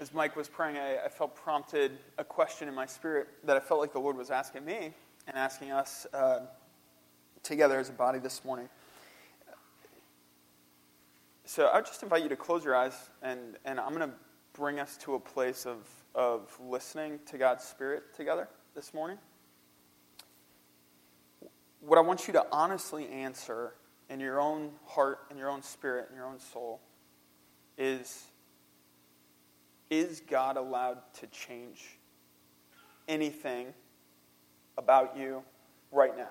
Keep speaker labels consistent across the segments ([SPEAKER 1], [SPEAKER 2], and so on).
[SPEAKER 1] as Mike was praying, I, I, felt prompted a question in my spirit that I felt like the Lord was asking me and asking us uh, together as a body this morning. So I would just invite you to close your eyes, and, and I'm going to bring us to a place of, of listening to God's Spirit together this morning. What I want you to honestly answer in your own heart, in your own spirit, in your own soul is is God allowed to change anything about you right now?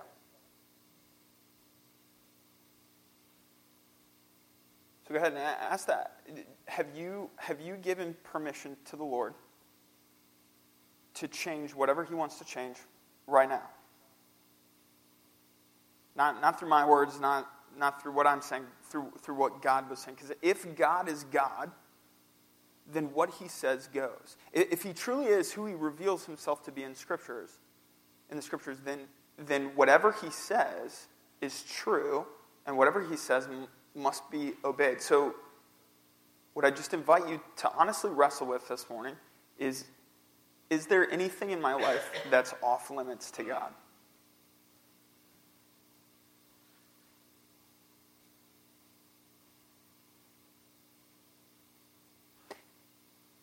[SPEAKER 1] So go ahead and ask that. Have you, have you given permission to the Lord to change whatever He wants to change right now? Not, not through my words, not, not through what I'm saying, through, through what God was saying. Because if God is God, then what he says goes. If he truly is who he reveals himself to be in scriptures, in the scriptures, then, then whatever he says is true, and whatever he says m- must be obeyed. So, what I just invite you to honestly wrestle with this morning is is there anything in my life that's off limits to God?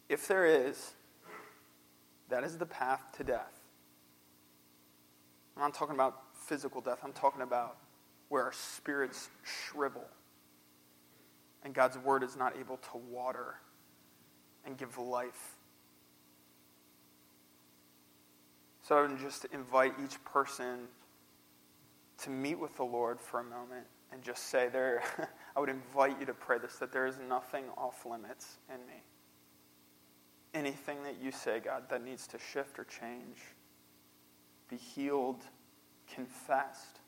[SPEAKER 1] If there is, that is the path to death. I'm not talking about physical death, I'm talking about where our spirits shrivel and God's word is not able to water and give life. So I would just invite each person to meet with the Lord for a moment and just say there I would invite you to pray this that there is nothing off limits in me anything that you say, God, that needs to shift or change, be healed, confessed.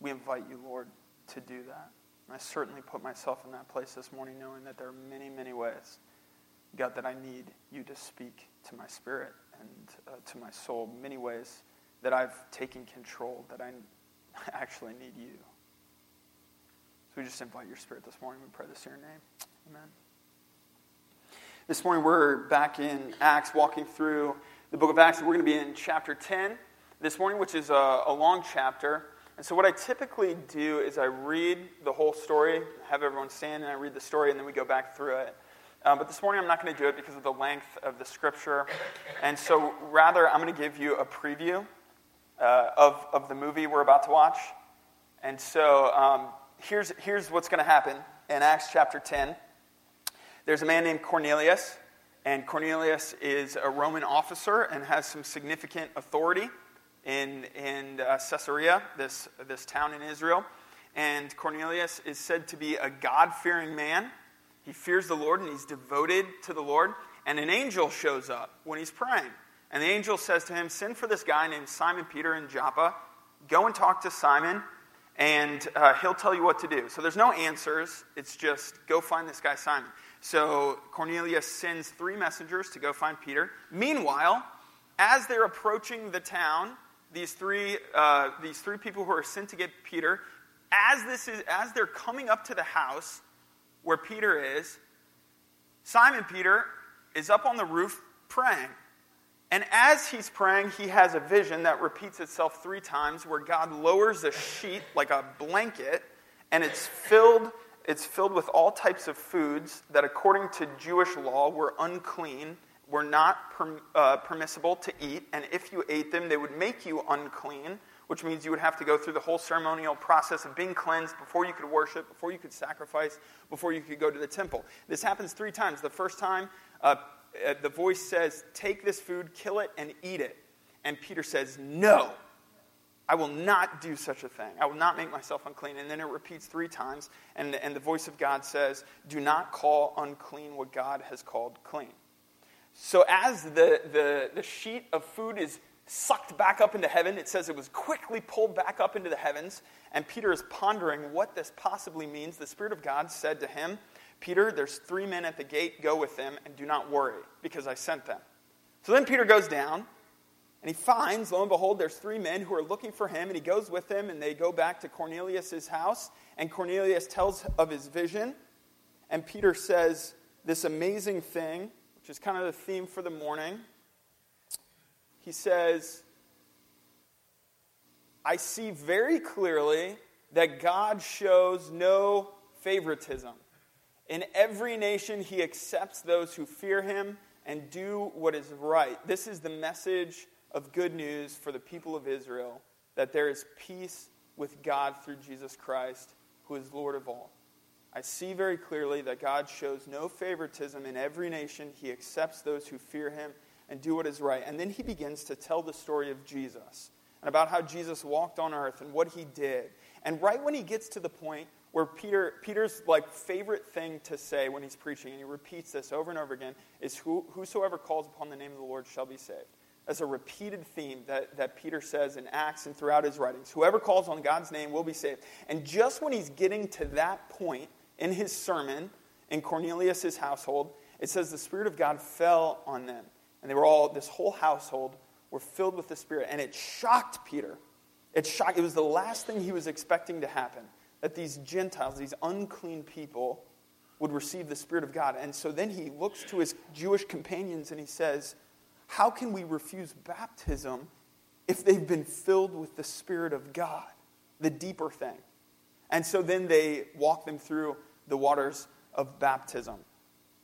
[SPEAKER 1] We invite you, Lord, to do that. And I certainly put myself in that place this morning knowing that there are many, many ways, God, that I need you to speak to my spirit and uh, to my soul, many ways that I've taken control, that I actually need you. So we just invite your spirit this morning. We pray this in your name. Amen. This morning we're back in Acts, walking through the book of Acts, we're going to be in chapter 10 this morning, which is a, a long chapter. And so, what I typically do is I read the whole story, have everyone stand, and I read the story, and then we go back through it. Uh, but this morning I'm not going to do it because of the length of the scripture. And so, rather, I'm going to give you a preview uh, of, of the movie we're about to watch. And so, um, here's, here's what's going to happen in Acts chapter 10. There's a man named Cornelius, and Cornelius is a Roman officer and has some significant authority in, in uh, Caesarea, this, this town in Israel. And Cornelius is said to be a God fearing man. He fears the Lord and he's devoted to the Lord. And an angel shows up when he's praying. And the angel says to him, Send for this guy named Simon Peter in Joppa. Go and talk to Simon, and uh, he'll tell you what to do. So there's no answers. It's just go find this guy, Simon. So Cornelius sends three messengers to go find Peter. Meanwhile, as they're approaching the town, these three, uh, these three people who are sent to get Peter, as, this is, as they're coming up to the house where Peter is, Simon Peter is up on the roof praying. And as he's praying, he has a vision that repeats itself three times where God lowers a sheet like a blanket and it's filled it's filled with all types of foods that, according to Jewish law, were unclean, were not per, uh, permissible to eat, and if you ate them, they would make you unclean, which means you would have to go through the whole ceremonial process of being cleansed before you could worship, before you could sacrifice, before you could go to the temple. This happens three times. The first time, uh, uh the voice says, Take this food, kill it, and eat it. And Peter says, No. I will not do such a thing. I will not make myself unclean. And then it repeats three times, and, and the voice of God says, Do not call unclean what God has called clean. So as the, the, the sheet of food is sucked back up into heaven, it says it was quickly pulled back up into the heavens, and Peter is pondering what this possibly means. The Spirit of God said to him, Peter, there's three men at the gate, go with them, and do not worry, because I sent them. So then Peter goes down and he finds, lo and behold, there's three men who are looking for him, and he goes with them, and they go back to Cornelius' house, and Cornelius tells of his vision. And Peter says this amazing thing, which is kind of the theme for the morning. He says, I see very clearly that God shows no favoritism. In every nation, he accepts those who fear him and do what is right. This is the message of good news for the people of Israel that there is peace with God through Jesus Christ, who is Lord of all. I see very clearly that God shows no favoritism in every nation. He accepts those who fear him and do what is right. And then he begins to tell the story of Jesus and about how Jesus walked on earth and what he did. And right when he gets to the point where Peter, Peter's like favorite thing to say when he's preaching, and he repeats this over and over again, is Who, whosoever calls upon the name of the Lord shall be saved. As a repeated theme that, that Peter says in Acts and throughout his writings. Whoever calls on God's name will be saved. And just when he's getting to that point in his sermon in Cornelius' household, it says the Spirit of God fell on them. And they were all, this whole household were filled with the Spirit. And it shocked Peter. It shocked. It was the last thing he was expecting to happen that these Gentiles, these unclean people, would receive the Spirit of God. And so then he looks to his Jewish companions and he says, How can we refuse baptism if they've been filled with the Spirit of God? The deeper thing. And so then they walk them through the waters of baptism.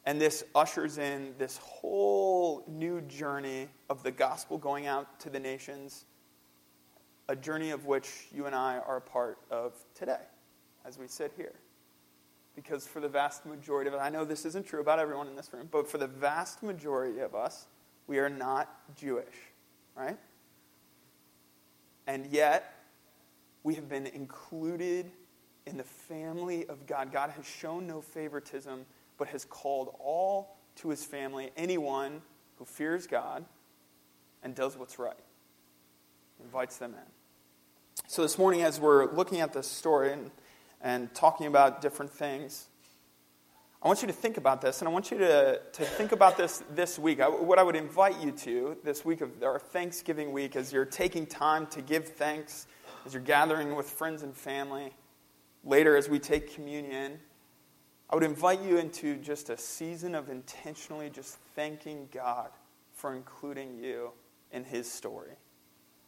[SPEAKER 1] And this ushers in this whole new journey of the gospel going out to the nations, a journey of which you and I are a part of today as we sit here. Because for the vast majority of us, I know this isn't true about everyone in this room, but for the vast majority of us, we are not Jewish, right? And yet, we have been included in the family of God. God has shown no favoritism, but has called all to his family, anyone who fears God and does what's right. Invites them in. So this morning, as we're looking at this story, and and talking about different things. I want you to think about this, and I want you to, to think about this this week. I, what I would invite you to this week of our Thanksgiving week, as you're taking time to give thanks, as you're gathering with friends and family, later as we take communion, I would invite you into just a season of intentionally just thanking God for including you in His story.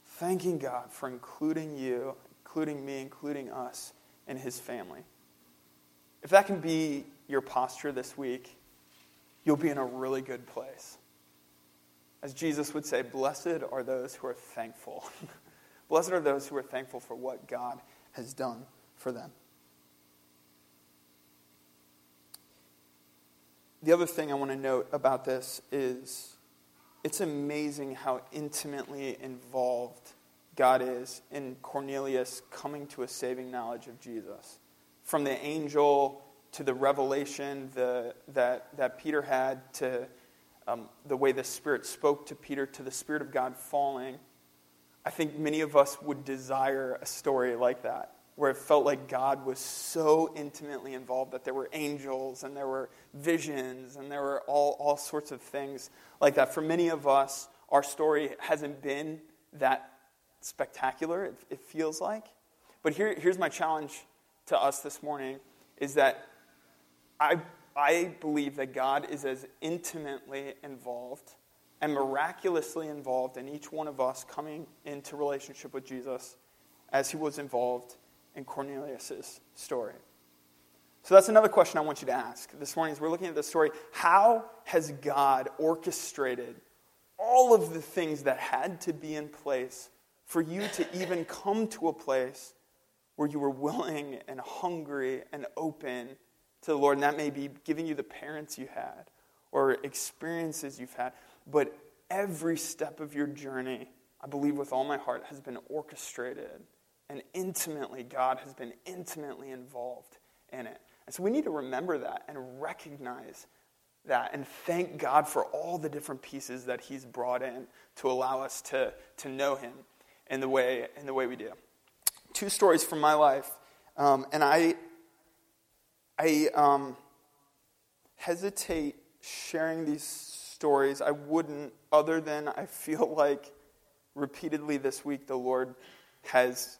[SPEAKER 1] Thanking God for including you, including me, including us and his family. If that can be your posture this week, you'll be in a really good place. As Jesus would say, blessed are those who are thankful. blessed are those who are thankful for what God has done for them. The other thing I want to note about this is it's amazing how intimately involved God is in Cornelius coming to a saving knowledge of Jesus. From the angel to the revelation the, that, that Peter had to um, the way the Spirit spoke to Peter to the Spirit of God falling, I think many of us would desire a story like that, where it felt like God was so intimately involved that there were angels and there were visions and there were all, all sorts of things like that. For many of us, our story hasn't been that spectacular, it, it feels like. But here, here's my challenge to us this morning is that I, I believe that God is as intimately involved and miraculously involved in each one of us coming into relationship with Jesus as he was involved in Cornelius' story. So that's another question I want you to ask this morning as we're looking at this story. How has God orchestrated all of the things that had to be in place for you to even come to a place where you were willing and hungry and open to the Lord. And that may be giving you the parents you had or experiences you've had. But every step of your journey, I believe with all my heart, has been orchestrated. And intimately, God has been intimately involved in it. And so we need to remember that and recognize that and thank God for all the different pieces that He's brought in to allow us to, to know Him in the way, in the way we do. Two stories from my life, um, and I, I um, hesitate sharing these stories. I wouldn't, other than I feel like repeatedly this week the Lord has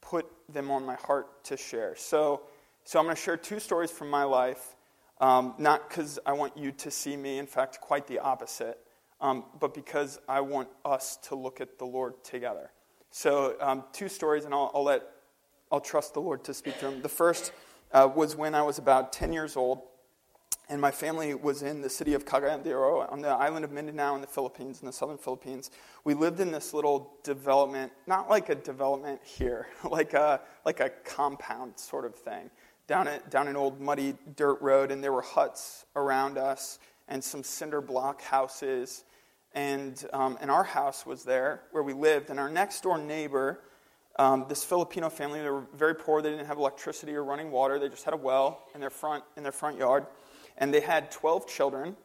[SPEAKER 1] put them on my heart to share. So, so I'm going to share two stories from my life. Um, not because I want you to see me, in fact, quite the opposite, um, but because I want us to look at the Lord together. So, um, two stories, and I'll, I'll, let, I'll trust the Lord to speak to them. The first uh, was when I was about 10 years old, and my family was in the city of Cagayan de Oro on the island of Mindanao in the Philippines, in the southern Philippines. We lived in this little development, not like a development here, like a, like a compound sort of thing, down, a, down an old muddy dirt road, and there were huts around us and some cinder block houses. And, um, and our house was there where we lived, and our next door neighbor um, this Filipino family, they were very poor. They didn't have electricity or running water. They just had a well in their front, in their front yard. And they had 12 children.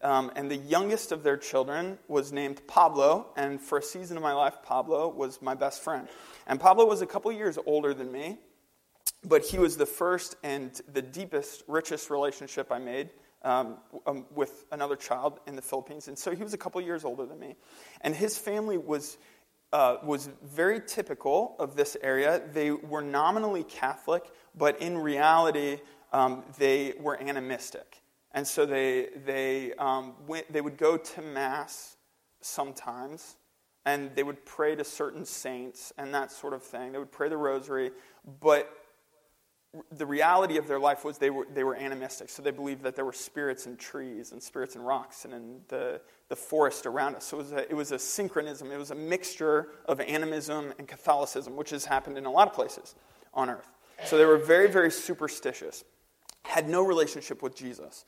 [SPEAKER 1] Um, and the youngest of their children was named Pablo. And for a season of my life, Pablo was my best friend. And Pablo was a couple years older than me. But he was the first and the deepest, richest relationship I made um, um, with another child in the Philippines. And so he was a couple years older than me. And his family was uh, was very typical of this area. They were nominally Catholic, but in reality, um, they were animistic. And so they, they, um, went, they would go to Mass sometimes, and they would pray to certain saints and that sort of thing. They would pray the rosary, but the reality of their life was they were, they were animistic. So they believed that there were spirits in trees and spirits in rocks and in the, the forest around us. So it was, a, it was a synchronism, it was a mixture of animism and Catholicism, which has happened in a lot of places on earth. So they were very, very superstitious, had no relationship with Jesus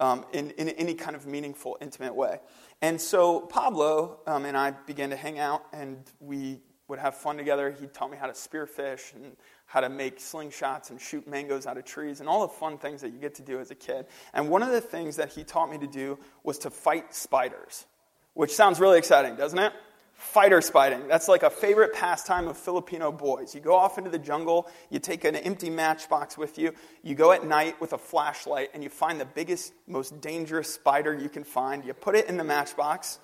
[SPEAKER 1] um, in, in any kind of meaningful, intimate way. And so Pablo um, and I began to hang out, and we would have fun together. He taught me how to spearfish and how to make slingshots and shoot mangoes out of trees and all the fun things that you get to do as a kid. And one of the things that he taught me to do was to fight spiders, which sounds really exciting, doesn't it? Fighter spiting. That's like a favorite pastime of Filipino boys. You go off into the jungle, you take an empty matchbox with you, you go at night with a flashlight, and you find the biggest, most dangerous spider you can find. You put it in the matchbox,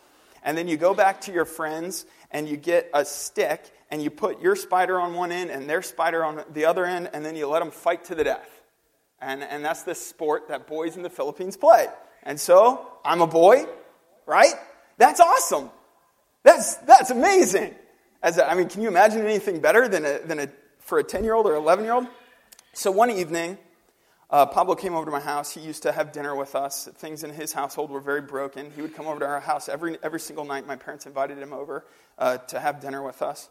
[SPEAKER 1] and then you go back to your friends and you get a stick and you put your spider on one end and their spider on the other end, and then you let them fight to the death. And, and that's the sport that boys in the Philippines play. And so, I'm a boy, right? That's awesome. That's, that's amazing. As a, I mean, can you imagine anything better than, a, than a, for a 10 year old or 11 year old? So, one evening, uh, Pablo came over to my house. He used to have dinner with us. Things in his household were very broken. He would come over to our house every, every single night. My parents invited him over uh, to have dinner with us.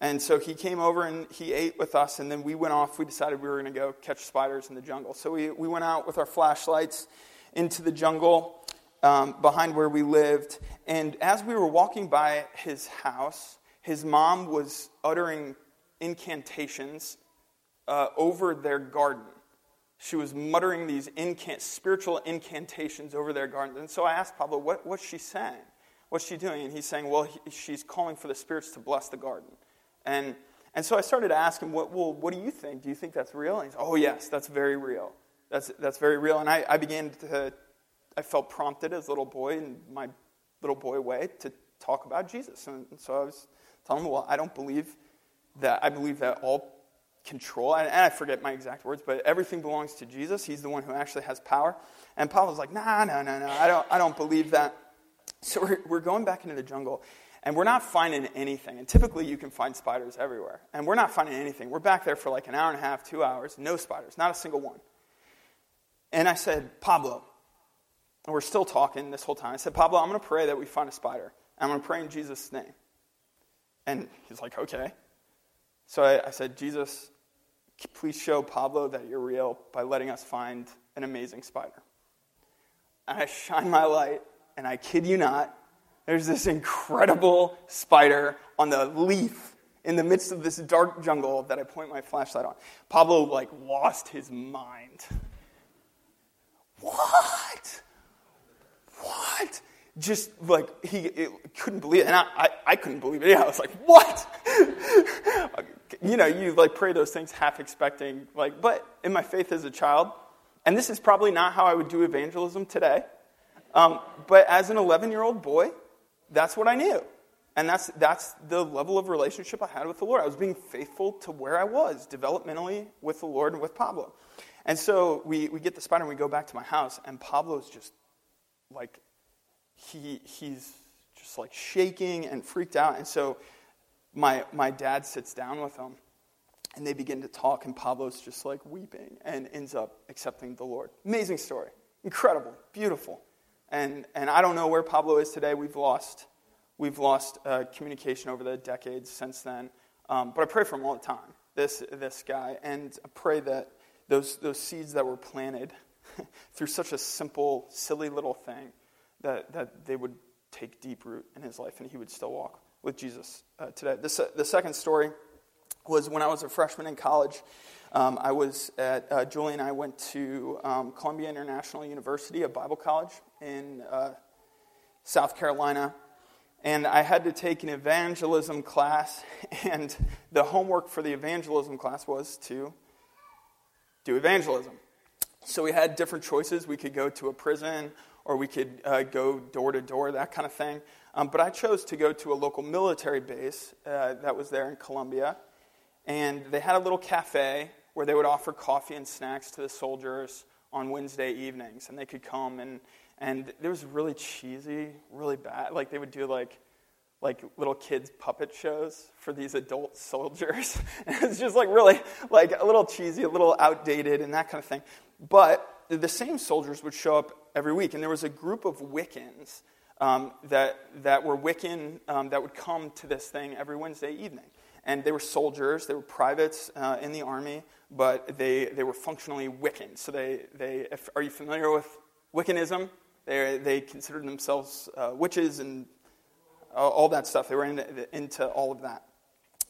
[SPEAKER 1] And so he came over and he ate with us, and then we went off. We decided we were going to go catch spiders in the jungle. So we, we went out with our flashlights into the jungle um, behind where we lived. And as we were walking by his house, his mom was uttering incantations uh, over their garden she was muttering these incant- spiritual incantations over their garden. And so I asked Pablo, what, what's she saying? What's she doing? And he's saying, well, he, she's calling for the spirits to bless the garden. And, and so I started to ask him, what, well, what do you think? Do you think that's real? And he's, oh, yes, that's very real. That's, that's very real. And I, I began to, I felt prompted as a little boy in my little boy way to talk about Jesus. And, and so I was telling him, well, I don't believe that. I believe that all control. And, I forget my exact words, but everything belongs to Jesus. He's the one who actually has power. And Paul's like, nah, no, no, no, I don't, I don't believe that. So we're, we're going back into the jungle, and we're not finding anything. And typically you can find spiders everywhere. And we're not finding anything. We're back there for like an hour and a half, two hours, no spiders, not a single one. And I said, Pablo, and we're still talking this whole time. I said, Pablo, I'm going to pray that we find a spider. I'm going to pray in Jesus' name. And he's like, okay. So I, I said, Jesus, please show Pablo that you're real by letting us find an amazing spider. And I shine my light, and I kid you not, there's this incredible spider on the leaf in the midst of this dark jungle that I point my flashlight on. Pablo, like, lost his mind. What? What? Just like he it, couldn't believe it. And I, I, I couldn't believe it. Yeah, I was like, what? you know, you like pray those things half expecting, like, but in my faith as a child, and this is probably not how I would do evangelism today, um, but as an 11 year old boy, that's what I knew. And that's, that's the level of relationship I had with the Lord. I was being faithful to where I was developmentally with the Lord and with Pablo. And so we, we get the spider and we go back to my house, and Pablo's just like, he, he's just like shaking and freaked out. And so my, my dad sits down with him, and they begin to talk, and Pablo's just like weeping and ends up accepting the Lord. Amazing story. Incredible. Beautiful. And, and I don't know where Pablo is today. We've lost, we've lost uh, communication over the decades since then. Um, but I pray for him all the time, this, this guy. And I pray that those, those seeds that were planted through such a simple, silly little thing, that, that they would take deep root in his life and he would still walk with Jesus uh, today. Uh, the second story was when I was a freshman in college. Um, I was at, uh, Julie and I went to um, Columbia International University, a Bible college in uh, South Carolina. And I had to take an evangelism class, and the homework for the evangelism class was to do evangelism. So we had different choices. We could go to a prison, or we could uh, go door to door, that kind of thing. Um, but I chose to go to a local military base uh, that was there in Columbia. And they had a little cafe where they would offer coffee and snacks to the soldiers on Wednesday evenings. And they could come and, and it was really cheesy, really bad. Like they would do like, like little kids puppet shows for these adult soldiers. it's just like really like a little cheesy, a little outdated and that kind of thing. But the same soldiers would show up every week. And there was a group of Wiccans um, that, that were Wiccan um, that would come to this thing every Wednesday evening. And they were soldiers, they were privates uh, in the army, but they, they were functionally Wiccan. So they, they if, are you familiar with Wiccanism? They, they considered themselves uh, witches and all that stuff. They were into, into all of that.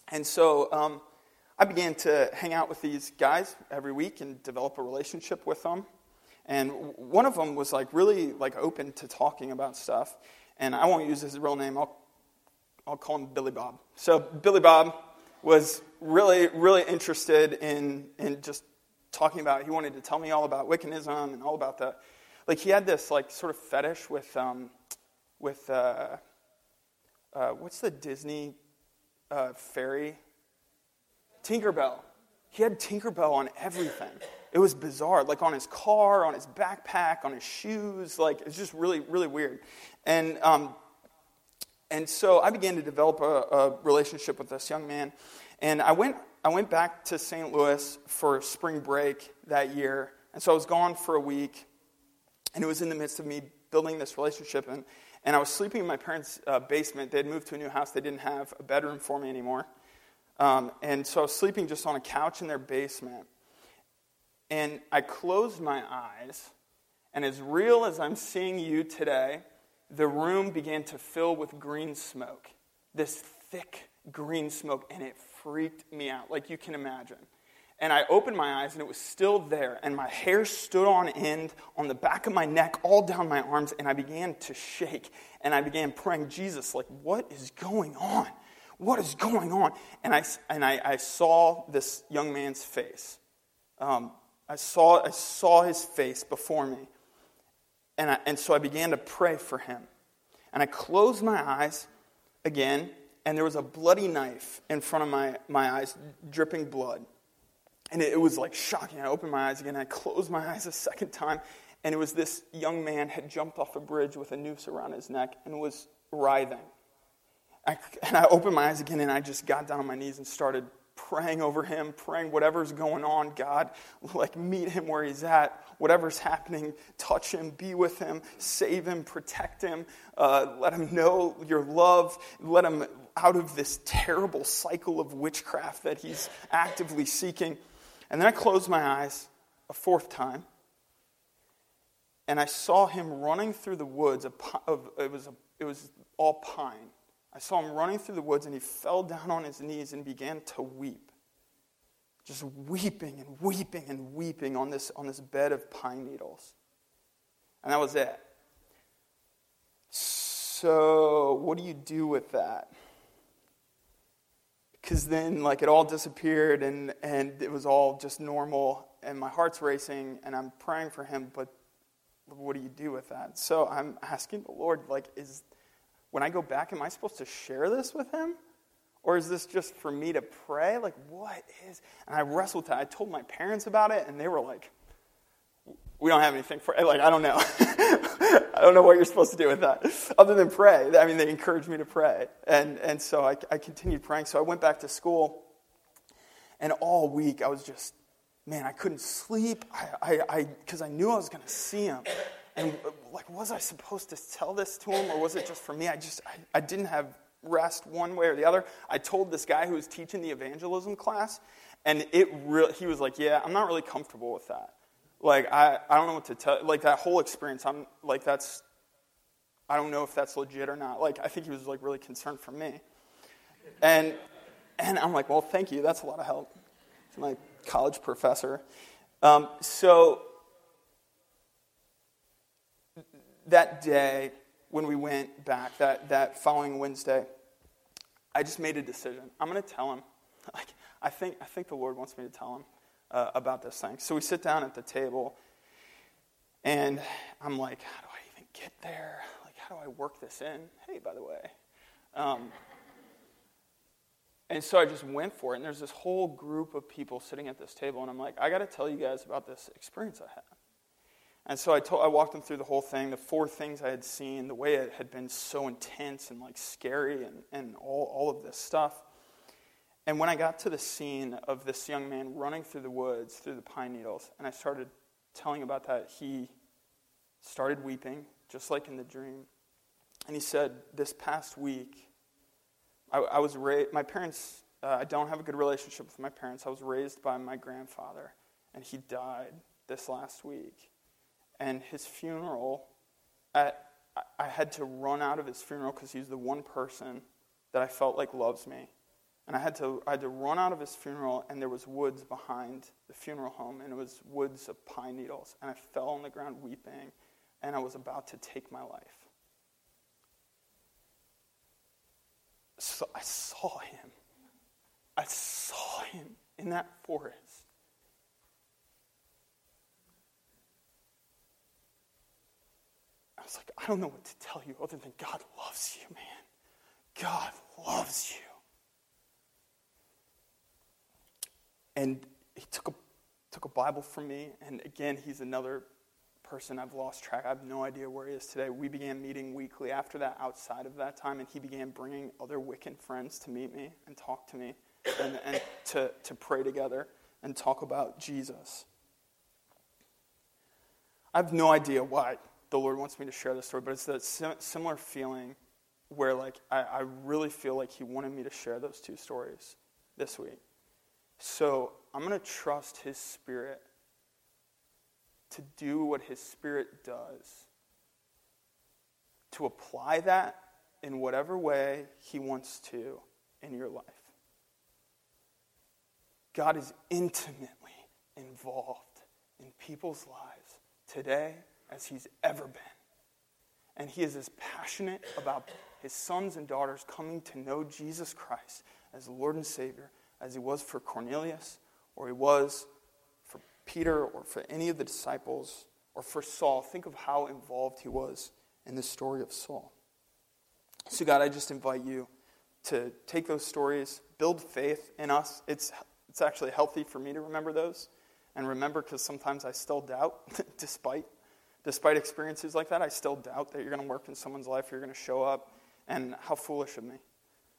[SPEAKER 1] And so um, I began to hang out with these guys every week and develop a relationship with them. And one of them was like really like open to talking about stuff. And I won't use his real name. I'll I'll call him Billy Bob. So Billy Bob was really, really interested in, in just talking about, he wanted to tell me all about Wiccanism and all about the, like he had this like sort of fetish with, um, with uh, uh, what's the Disney uh, fairy? Tinkerbell. He had Tinkerbell on everything. It was bizarre, like on his car, on his backpack, on his shoes. Like it's just really, really weird. And um, and so I began to develop a, a, relationship with this young man. And I went, I went back to St. Louis for spring break that year. And so I was gone for a week. And it was in the midst of me building this relationship. And, and I was sleeping in my parents' uh, basement. They had moved to a new house, they didn't have a bedroom for me anymore. Um, and so I was sleeping just on a couch in their basement. And I closed my eyes. And as real as I'm seeing you today, the room began to fill with green smoke, this thick green smoke, and it freaked me out, like you can imagine. And I opened my eyes, and it was still there, and my hair stood on end on the back of my neck, all down my arms, and I began to shake, and I began praying, Jesus, like, what is going on? What is going on? And I, and I, I saw this young man's face. Um, I, saw, I saw his face before me. And, I, and so I began to pray for him. And I closed my eyes again, and there was a bloody knife in front of my, my eyes, dripping blood. And it, it was like shocking. I opened my eyes again, I closed my eyes a second time, and it was this young man had jumped off a bridge with a noose around his neck and was writhing. I, and I opened my eyes again, and I just got down on my knees and started praying over him, praying whatever's going on, God, like meet him where he's at, whatever's happening, touch him, be with him, save him, protect him, uh, let him know your love, let him out of this terrible cycle of witchcraft that he's actively seeking. And then I closed my eyes a fourth time, and I saw him running through the woods. Of, it, was a, it was all pine I saw him running through the woods and he fell down on his knees and began to weep. Just weeping and weeping and weeping on this, on this bed of pine needles. And that was it. So, what do you do with that? Because then, like, it all disappeared and, and it was all just normal, and my heart's racing, and I'm praying for him, but what do you do with that? So, I'm asking the Lord, like, is when I go back, am I supposed to share this with him? Or is this just for me to pray? Like, what is? And I wrestled with that. I told my parents about it, and they were like, we don't have anything for it. like I don't know. I don't know what you're supposed to do with that other than pray. I mean, they encouraged me to pray, and and so I, I continued praying. So I went back to school, and all week I was just, man, I couldn't sleep. I I because I, I knew I was going to see him, and like, was I supposed to tell this to him, or was it just for me? I just I, I didn't have rest one way or the other. I told this guy who was teaching the evangelism class, and it really he was like, yeah, I'm not really comfortable with that. Like, I, I don't know what to tell. Like, that whole experience, I'm like, that's, I don't know if that's legit or not. Like, I think he was like really concerned for me. And, and I'm like, well, thank you. That's a lot of help. It's my college professor. Um, so that day, when we went back, that, that following Wednesday, I just made a decision. I'm going to tell him. Like, I think, I think the Lord wants me to tell him uh, about this thing. So we sit down at the table, and I'm like, how do I even get there? Like, how do I work this in? Hey, by the way. Um, and so I just went for it, and there's this whole group of people sitting at this table, and I'm like, I got to tell you guys about this experience I had. And so I, told, I walked them through the whole thing, the four things I had seen, the way it had been so intense and like scary, and, and all, all of this stuff. And when I got to the scene of this young man running through the woods, through the pine needles, and I started telling about that, he started weeping, just like in the dream. And he said, This past week, I, I was raised, my parents, uh, I don't have a good relationship with my parents. I was raised by my grandfather, and he died this last week. And his funeral, at, I had to run out of his funeral because he's the one person that I felt like loves me and I had to I had to run out of his funeral, and there was woods behind the funeral home, and it was woods of pine needles. And I fell on the ground weeping, and I was about to take my life. So I saw him. I saw him in that forest. I was like, I don't know what to tell you other than God loves you, man. God loves you. And he took a, took a Bible from me, and again, he's another person I've lost track. I have no idea where he is today. We began meeting weekly after that, outside of that time, and he began bringing other Wiccan friends to meet me and talk to me and, and to, to pray together and talk about Jesus. I have no idea why the Lord wants me to share this story, but it's that similar feeling where, like, I, I really feel like He wanted me to share those two stories this week. So I'm going to trust His Spirit to do what His Spirit does, to apply that in whatever way He wants to in your life. God is intimately involved in people's lives today as He's ever been. And He is as passionate about His sons and daughters coming to know Jesus Christ as Lord and Savior as he was for Cornelius, or he was for Peter, or for any of the disciples, or for Saul. Think of how involved he was in the story of Saul. So, God, I just invite you to take those stories, build faith in us. It's, it's actually healthy for me to remember those and remember because sometimes I still doubt, despite, despite experiences like that, I still doubt that you're going to work in someone's life, you're going to show up, and how foolish of me.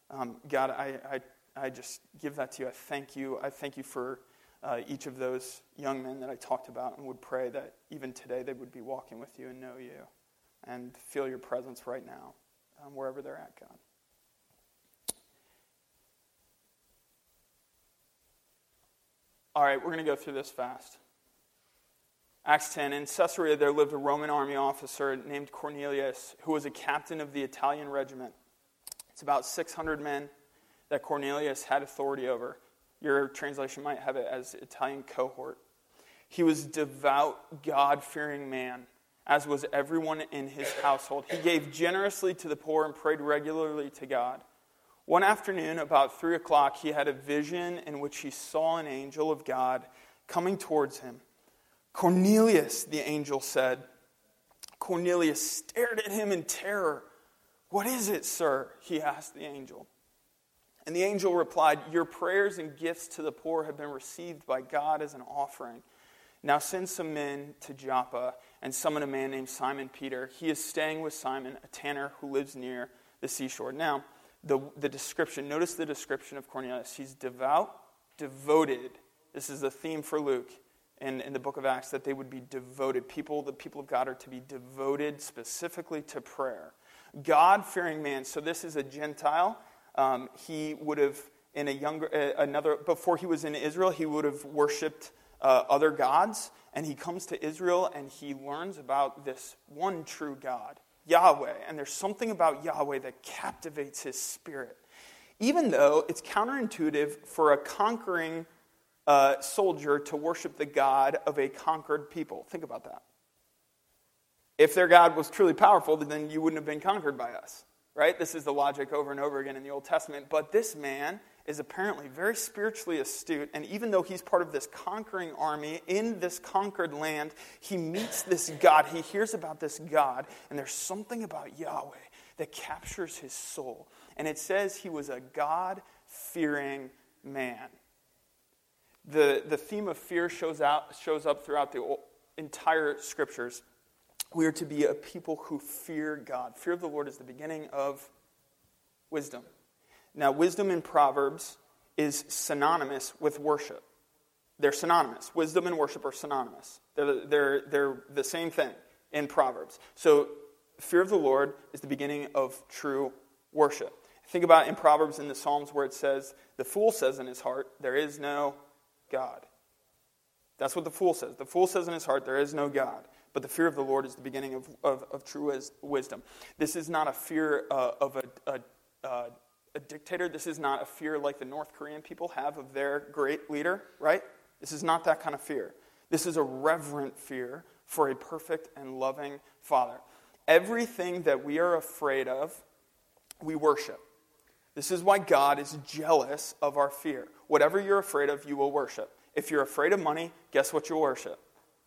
[SPEAKER 1] Um, God, I, I I just give that to you. I thank you. I thank you for uh, each of those young men that I talked about and would pray that even today they would be walking with you and know you and feel your presence right now, um, wherever they're at, God. All right, we're going to go through this fast. Acts 10 In Caesarea, there lived a Roman army officer named Cornelius, who was a captain of the Italian regiment. It's about 600 men that Cornelius had authority over. Your translation might have it as Italian cohort. He was a devout, God fearing man, as was everyone in his household. He gave generously to the poor and prayed regularly to God. One afternoon, about three o'clock, he had a vision in which he saw an angel of God coming towards him. Cornelius, the angel said. Cornelius stared at him in terror. What is it, sir? he asked the angel. And the angel replied, Your prayers and gifts to the poor have been received by God as an offering. Now send some men to Joppa and summon a man named Simon Peter. He is staying with Simon, a tanner who lives near the seashore. Now, the, the description, notice the description of Cornelius. He's devout, devoted. This is the theme for Luke in, in the book of Acts, that they would be devoted. People, the people of God are to be devoted specifically to prayer. God fearing man. So this is a Gentile. Um, he would have, in a younger, uh, another, before he was in Israel, he would have worshipped uh, other gods. And he comes to Israel and he learns about this one true God, Yahweh. And there's something about Yahweh that captivates his spirit. Even though it's counterintuitive for a conquering uh, soldier to worship the God of a conquered people. Think about that. If their God was truly powerful, then you wouldn't have been conquered by us, right? This is the logic over and over again in the Old Testament. But this man is apparently very spiritually astute, and even though he's part of this conquering army in this conquered land, he meets this God. He hears about this God, and there's something about Yahweh that captures his soul. And it says he was a God fearing man. The, the theme of fear shows, out, shows up throughout the entire scriptures. We are to be a people who fear God. Fear of the Lord is the beginning of wisdom. Now, wisdom in Proverbs is synonymous with worship. They're synonymous. Wisdom and worship are synonymous. They're, they're, they're the same thing in Proverbs. So, fear of the Lord is the beginning of true worship. Think about in Proverbs in the Psalms where it says, The fool says in his heart, There is no God. That's what the fool says. The fool says in his heart, There is no God. But the fear of the Lord is the beginning of, of, of true wisdom. This is not a fear uh, of a, a, uh, a dictator. This is not a fear like the North Korean people have of their great leader, right? This is not that kind of fear. This is a reverent fear for a perfect and loving Father. Everything that we are afraid of, we worship. This is why God is jealous of our fear. Whatever you're afraid of, you will worship. If you're afraid of money, guess what you'll worship?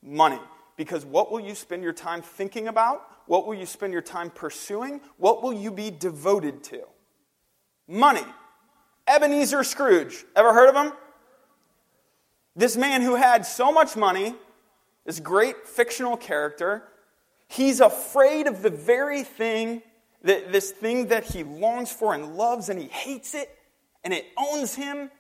[SPEAKER 1] Money. Because what will you spend your time thinking about? What will you spend your time pursuing? What will you be devoted to? Money. Ebenezer Scrooge. Ever heard of him? This man who had so much money, this great fictional character, he's afraid of the very thing this thing that he longs for and loves, and he hates it, and it owns him,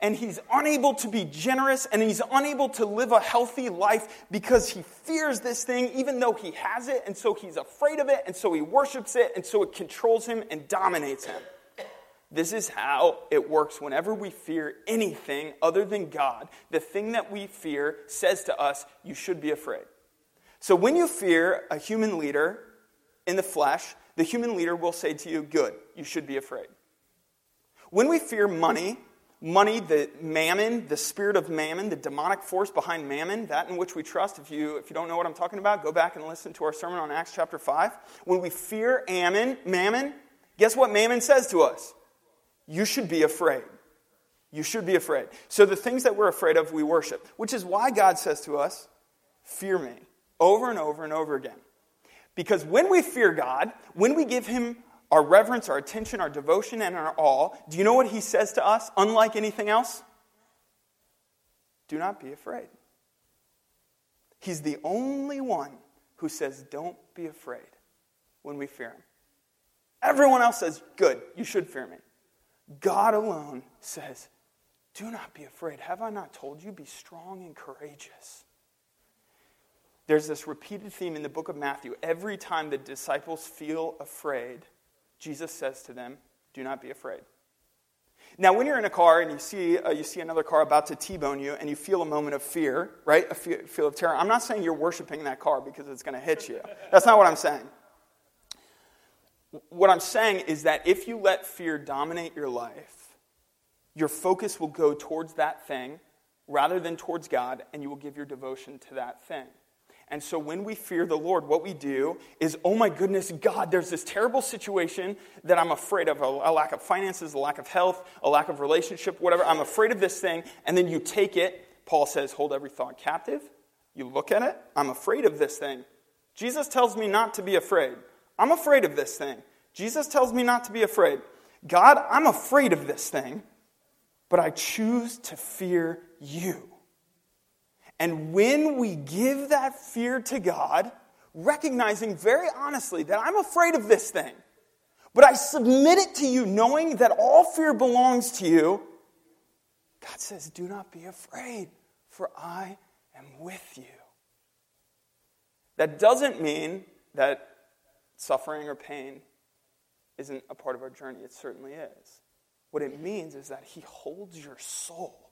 [SPEAKER 1] and he's unable to be generous, and he's unable to live a healthy life because he fears this thing, even though he has it, and so he's afraid of it, and so he worships it, and so it controls him and dominates him. This is how it works whenever we fear anything other than God. The thing that we fear says to us, You should be afraid. So when you fear a human leader in the flesh, the human leader will say to you, Good, you should be afraid. When we fear money, money, the mammon, the spirit of mammon, the demonic force behind mammon, that in which we trust, if you, if you don't know what I'm talking about, go back and listen to our sermon on Acts chapter 5. When we fear ammon, mammon, guess what mammon says to us? You should be afraid. You should be afraid. So the things that we're afraid of, we worship, which is why God says to us, Fear me, over and over and over again. Because when we fear God, when we give Him our reverence, our attention, our devotion, and our all, do you know what He says to us, unlike anything else? Do not be afraid. He's the only one who says, Don't be afraid when we fear Him. Everyone else says, Good, you should fear me. God alone says, Do not be afraid. Have I not told you? Be strong and courageous. There's this repeated theme in the book of Matthew. Every time the disciples feel afraid, Jesus says to them, Do not be afraid. Now, when you're in a car and you see, uh, you see another car about to T bone you and you feel a moment of fear, right? A feel of terror, I'm not saying you're worshiping that car because it's going to hit you. That's not what I'm saying. What I'm saying is that if you let fear dominate your life, your focus will go towards that thing rather than towards God, and you will give your devotion to that thing. And so when we fear the Lord, what we do is, oh my goodness, God, there's this terrible situation that I'm afraid of a, a, lack of finances, a lack of health, a lack of relationship, whatever. I'm afraid of this thing. And then you take it. Paul says, hold every thought captive. You look at it. I'm afraid of this thing. Jesus tells me not to be afraid. I'm afraid of this thing. Jesus tells me not to be afraid. God, I'm afraid of this thing, but I choose to fear you. And when we give that fear to God, recognizing very honestly that I'm afraid of this thing, but I submit it to you knowing that all fear belongs to you, God says, Do not be afraid, for I am with you. That doesn't mean that suffering or pain isn't a part of our journey. It certainly is. What it means is that He holds your soul,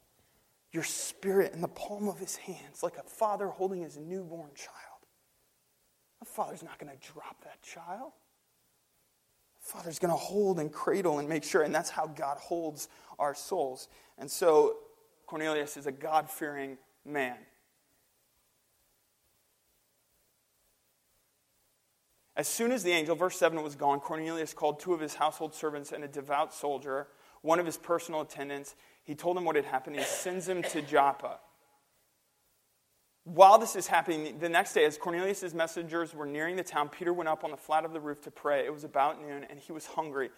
[SPEAKER 1] your spirit, in the palm of His hands, like a father holding his newborn child. A father's not going to drop that child. A father's going to hold and cradle and make sure, and that's how God holds our souls. And so Cornelius is a God fearing man. As soon as the angel, verse 7, was gone, Cornelius called two of his household servants and a devout soldier, one of his personal attendants. He told him what had happened. He sends him to Joppa. While this is happening, the next day, as Cornelius' messengers were nearing the town, Peter went up on the flat of the roof to pray. It was about noon, and he was hungry.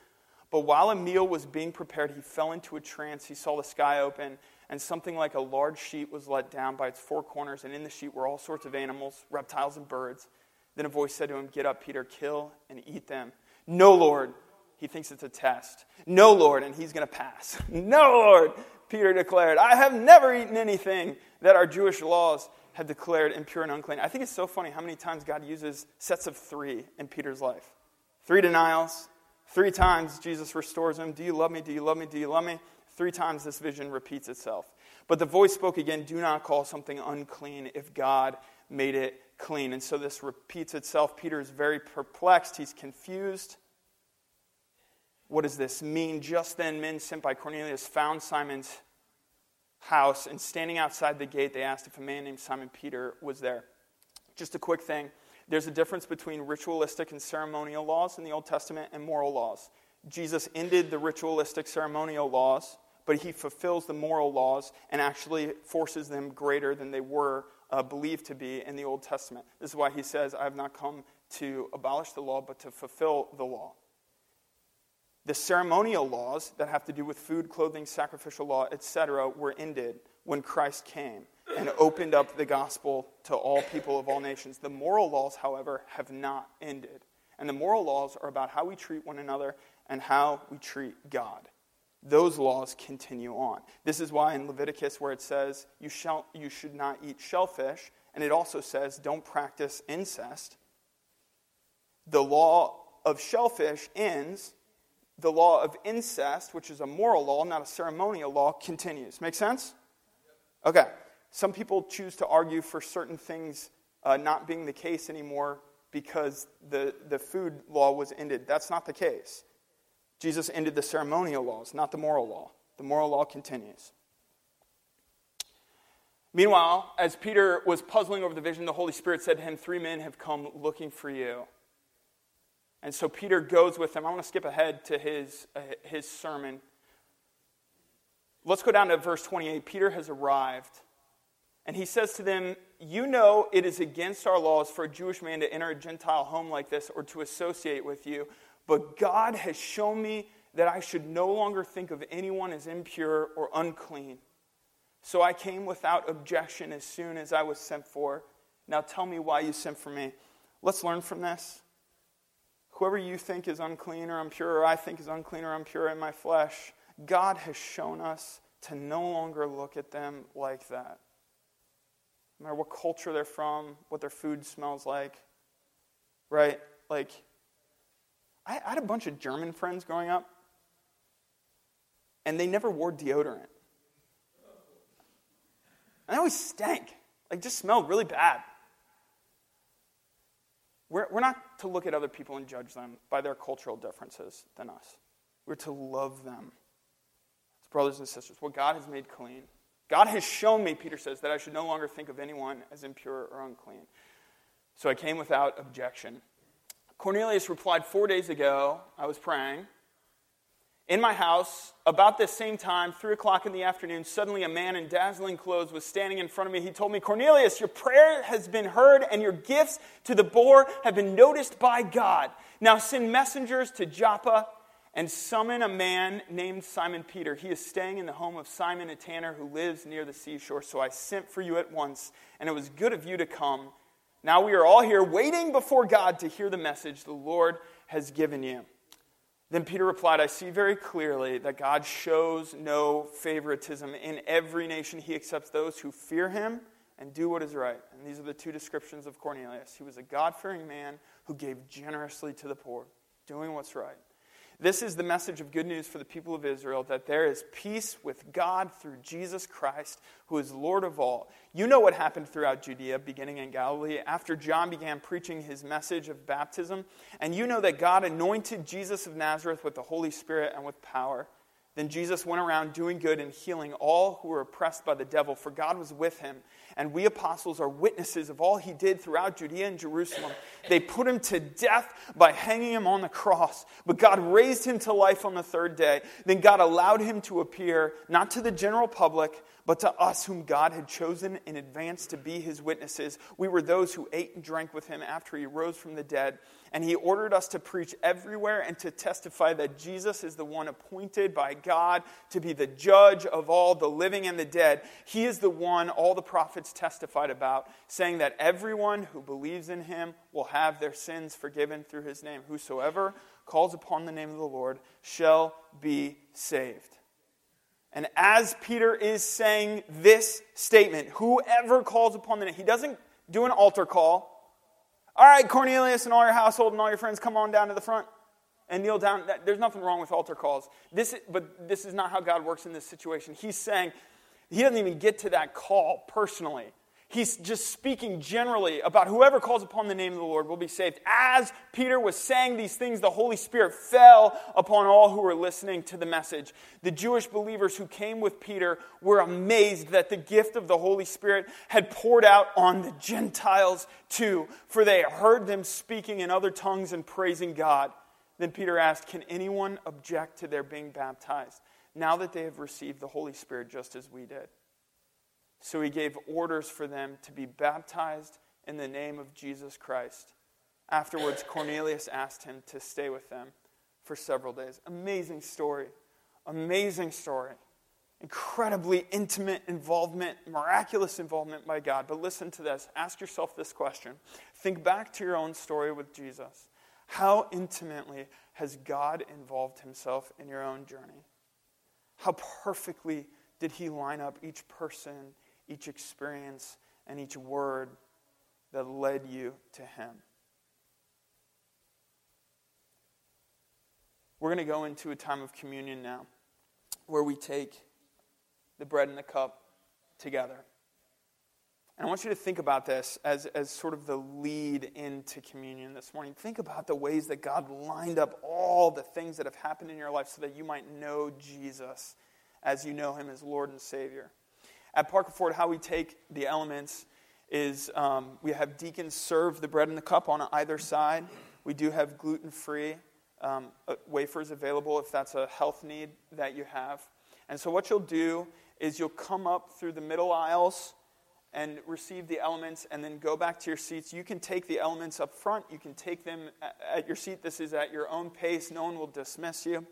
[SPEAKER 1] But while a meal was being prepared, he fell into a trance. He saw the sky open, and something like a large sheet was let down by its four corners, and in the sheet were all sorts of animals, reptiles, and birds. Then a voice said to him, Get up, Peter, kill and eat them. No, Lord. He thinks it's a test. No, Lord, and he's going to pass. No, Lord, Peter declared, I have never eaten anything that our Jewish laws have declared impure and unclean. I think it's so funny how many times God uses sets of three in Peter's life. Three denials, three times Jesus restores him. Do you love me? Do you love me? Do you love me? Three times this vision repeats itself. But the voice spoke again do not call something unclean if God made it clean. And so this repeats itself. Peter is very perplexed, he's confused. What does this mean? Just then, men sent by Cornelius found Simon's house, and standing outside the gate, they asked if a man named Simon Peter was there. Just a quick thing there's a difference between ritualistic and ceremonial laws in the Old Testament and moral laws. Jesus ended the ritualistic ceremonial laws, but he fulfills the moral laws and actually forces them greater than they were uh, believed to be in the Old Testament. This is why he says, I have not come to abolish the law, but to fulfill the law. The ceremonial laws that have to do with food, clothing, sacrificial law, etc., were ended when Christ came and opened up the gospel to all people of all nations. The moral laws, however, have not ended. And the moral laws are about how we treat one another and how we treat God those laws continue on. This is why in Leviticus, where it says you, shall, you should not eat shellfish, and it also says don't practice incest, the law of shellfish ends. The law of incest, which is a moral law, not a ceremonial law, continues. Make sense? Okay. Some people choose to argue for certain things uh, not being the case anymore because the, the food law was ended. That's not the case. Jesus ended the ceremonial laws, not the moral law. The moral law continues. Meanwhile, as Peter was puzzling over the vision, the Holy Spirit said to him, Three men have come looking for you. And so Peter goes with them. I want to skip ahead to his, uh, his sermon. Let's go down to verse 28. Peter has arrived. And he says to them, You know it is against our laws for a Jewish man to enter a Gentile home like this or to associate with you. But God has shown me that I should no longer think of anyone as impure or unclean. So I came without objection as soon as I was sent for. Now tell me why you sent for me. Let's learn from this. Whoever you think is unclean or impure, or I think is unclean or impure in my flesh, God has shown us to no longer look at them like that. No matter what culture they're from, what their food smells like, right? Like, I, had a bunch of German friends growing up, and they never wore deodorant. And they always stank, like just smelled really bad. We're, we're not to look at other people and judge them by their cultural differences than us. We're to love them as brothers and sisters, what God has made clean. God has shown me, Peter says, that I should no longer think of anyone as impure or unclean. So I came without objection. Cornelius replied, Four days ago, I was praying. In my house, about this same time, three o'clock in the afternoon, suddenly a man in dazzling clothes was standing in front of me. He told me, Cornelius, your prayer has been heard, and your gifts to the poor have been noticed by God. Now send messengers to Joppa and summon a man named Simon Peter. He is staying in the home of Simon a tanner who lives near the seashore. So I sent for you at once, and it was good of you to come. Now we are all here waiting before God to hear the message the Lord has given you. Then Peter replied, I see very clearly that God shows no favoritism. In every nation, he accepts those who fear him and do what is right. And these are the two descriptions of Cornelius. He was a God fearing man who gave generously to the poor, doing what's right. This is the message of good news for the people of Israel that there is peace with God through Jesus Christ, who is Lord of all. You know what happened throughout Judea, beginning in Galilee, after John began preaching his message of baptism. And you know that God anointed Jesus of Nazareth with the Holy Spirit and with power. Then Jesus went around doing good and healing all who were oppressed by the devil, for God was with him and we apostles are witnesses of all he did throughout Judea and Jerusalem. They put him to death by hanging him on the cross, but God raised him to life on the third day. Then God allowed him to appear, not to the general public, but to us whom God had chosen in advance to be his witnesses. We were those who ate and drank with him after he rose from the dead. And he ordered us to preach everywhere and to testify that Jesus is the one appointed by God to be the judge of all the living and the dead. He is the one all the prophets testified about, saying that everyone who believes in him will have their sins forgiven through his name. Whosoever calls upon the name of the Lord shall be saved. And as Peter is saying this statement, whoever calls upon the name, he doesn't do an altar call. All right, Cornelius and all your household and all your friends, come on down to the front and kneel down. There's nothing wrong with altar calls. This, but this is not how God works in this situation. He's saying, he doesn't even get to that call personally. He's just speaking generally about whoever calls upon the name of the Lord will be saved. As Peter was saying these things, the Holy Spirit fell upon all who were listening to the message. The Jewish believers who came with Peter were amazed that the gift of the Holy Spirit had poured out on the Gentiles too, for they heard them speaking in other tongues and praising God. Then Peter asked, Can anyone object to their being baptized now that they have received the Holy Spirit just as we did? So he gave orders for them to be baptized in the name of Jesus Christ. Afterwards, Cornelius asked him to stay with them for several days. Amazing story. Amazing story. Incredibly intimate involvement, miraculous involvement by God. But listen to this. Ask yourself this question. Think back to your own story with Jesus. How intimately has God involved himself in your own journey? How perfectly did he line up each person each experience, and each word that led you to Him. We're going to go into a time of communion now where we take the bread and the cup together. And I want you to think about this as, as sort of the lead into communion this morning. Think about the ways that God lined up all the things that have happened in your life so that you might know Jesus as you know him as Lord and Savior. At Parker Ford, how we take the elements is um, we have deacons serve the bread and the cup on either side. We do have gluten free um, uh, wafers available if that's a health need that you have. And so, what you'll do is you'll come up through the middle aisles and receive the elements and then go back to your seats. You can take the elements up front, you can take them at your seat. This is at your own pace, no one will dismiss you.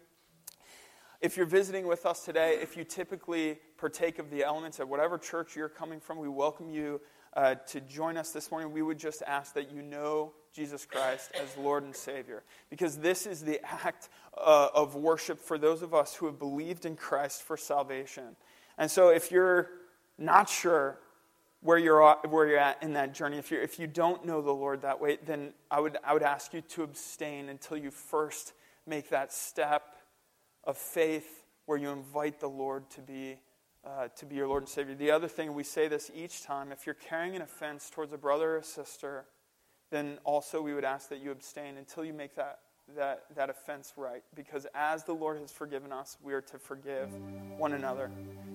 [SPEAKER 1] If you're visiting with us today, if you typically partake of the elements at whatever church you're coming from, we welcome you uh, to join us this morning. We would just ask that you know Jesus Christ as Lord and Savior, because this is the act uh, of worship for those of us who have believed in Christ for salvation. And so, if you're not sure where you're where you're at in that journey, if you if you don't know the Lord that way, then I would I would ask you to abstain until you first make that step of faith where you invite the Lord to be, uh, to be your Lord and Savior. The other thing, we say this each time if you're carrying an offense towards a brother or sister, then also we would ask that you abstain until you make that, that, that offense right. Because as the Lord has forgiven us, we are to forgive one another.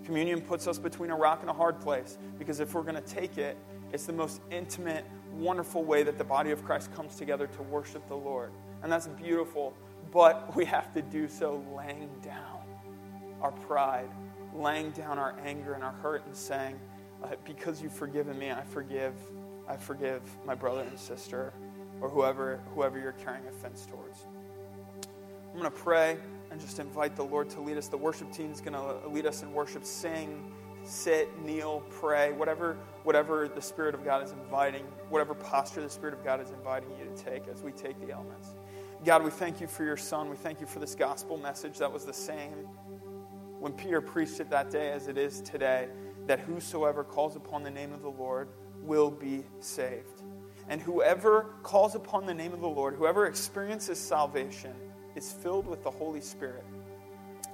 [SPEAKER 1] Communion puts us between a rock and a hard place because if we're going to take it, it's the most intimate, wonderful way that the body of Christ comes together to worship the Lord. And that's beautiful but we have to do so laying down our pride, laying down our anger and our hurt, and saying, uh, Because you've forgiven me, I forgive. I forgive my brother and sister, or whoever, whoever you're carrying offense towards. I'm going to pray and just invite the Lord to lead us. The worship team is going to lead us in worship, sing, sit, kneel, pray, whatever, whatever the Spirit of God is inviting, whatever posture the Spirit of God is inviting you to take as we take the elements. God, we thank you for your Son. We thank you for this gospel message that was the same when Peter preached it that day as it is today that whosoever calls upon the name of the Lord will be saved. And whoever calls upon the name of the Lord, whoever experiences salvation, is filled with the Holy Spirit.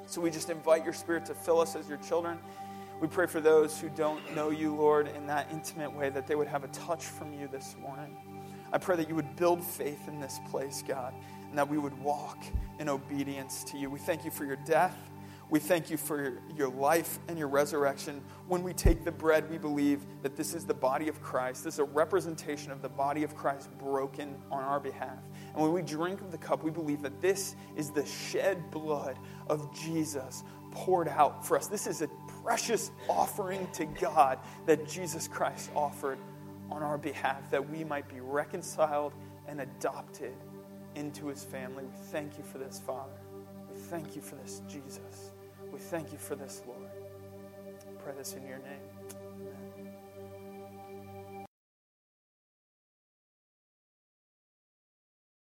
[SPEAKER 1] So we just invite your Spirit to fill us as your children. We pray for those who don't know you, Lord, in that intimate way, that they would have a touch from you this morning. I pray that you would build faith in this place, God, and that we would walk in obedience to you. We thank you for your death. We thank you for your life and your resurrection. When we take the bread, we believe that this is the body of Christ. This is a representation of the body of Christ broken on our behalf. And when we drink of the cup, we believe that this is the shed blood of Jesus poured out for us. This is a precious offering to God that Jesus Christ offered on our behalf, that we might be reconciled and adopted into his family. We thank you for this, Father. We thank you for this, Jesus. We thank you for this, Lord. I pray this in your name.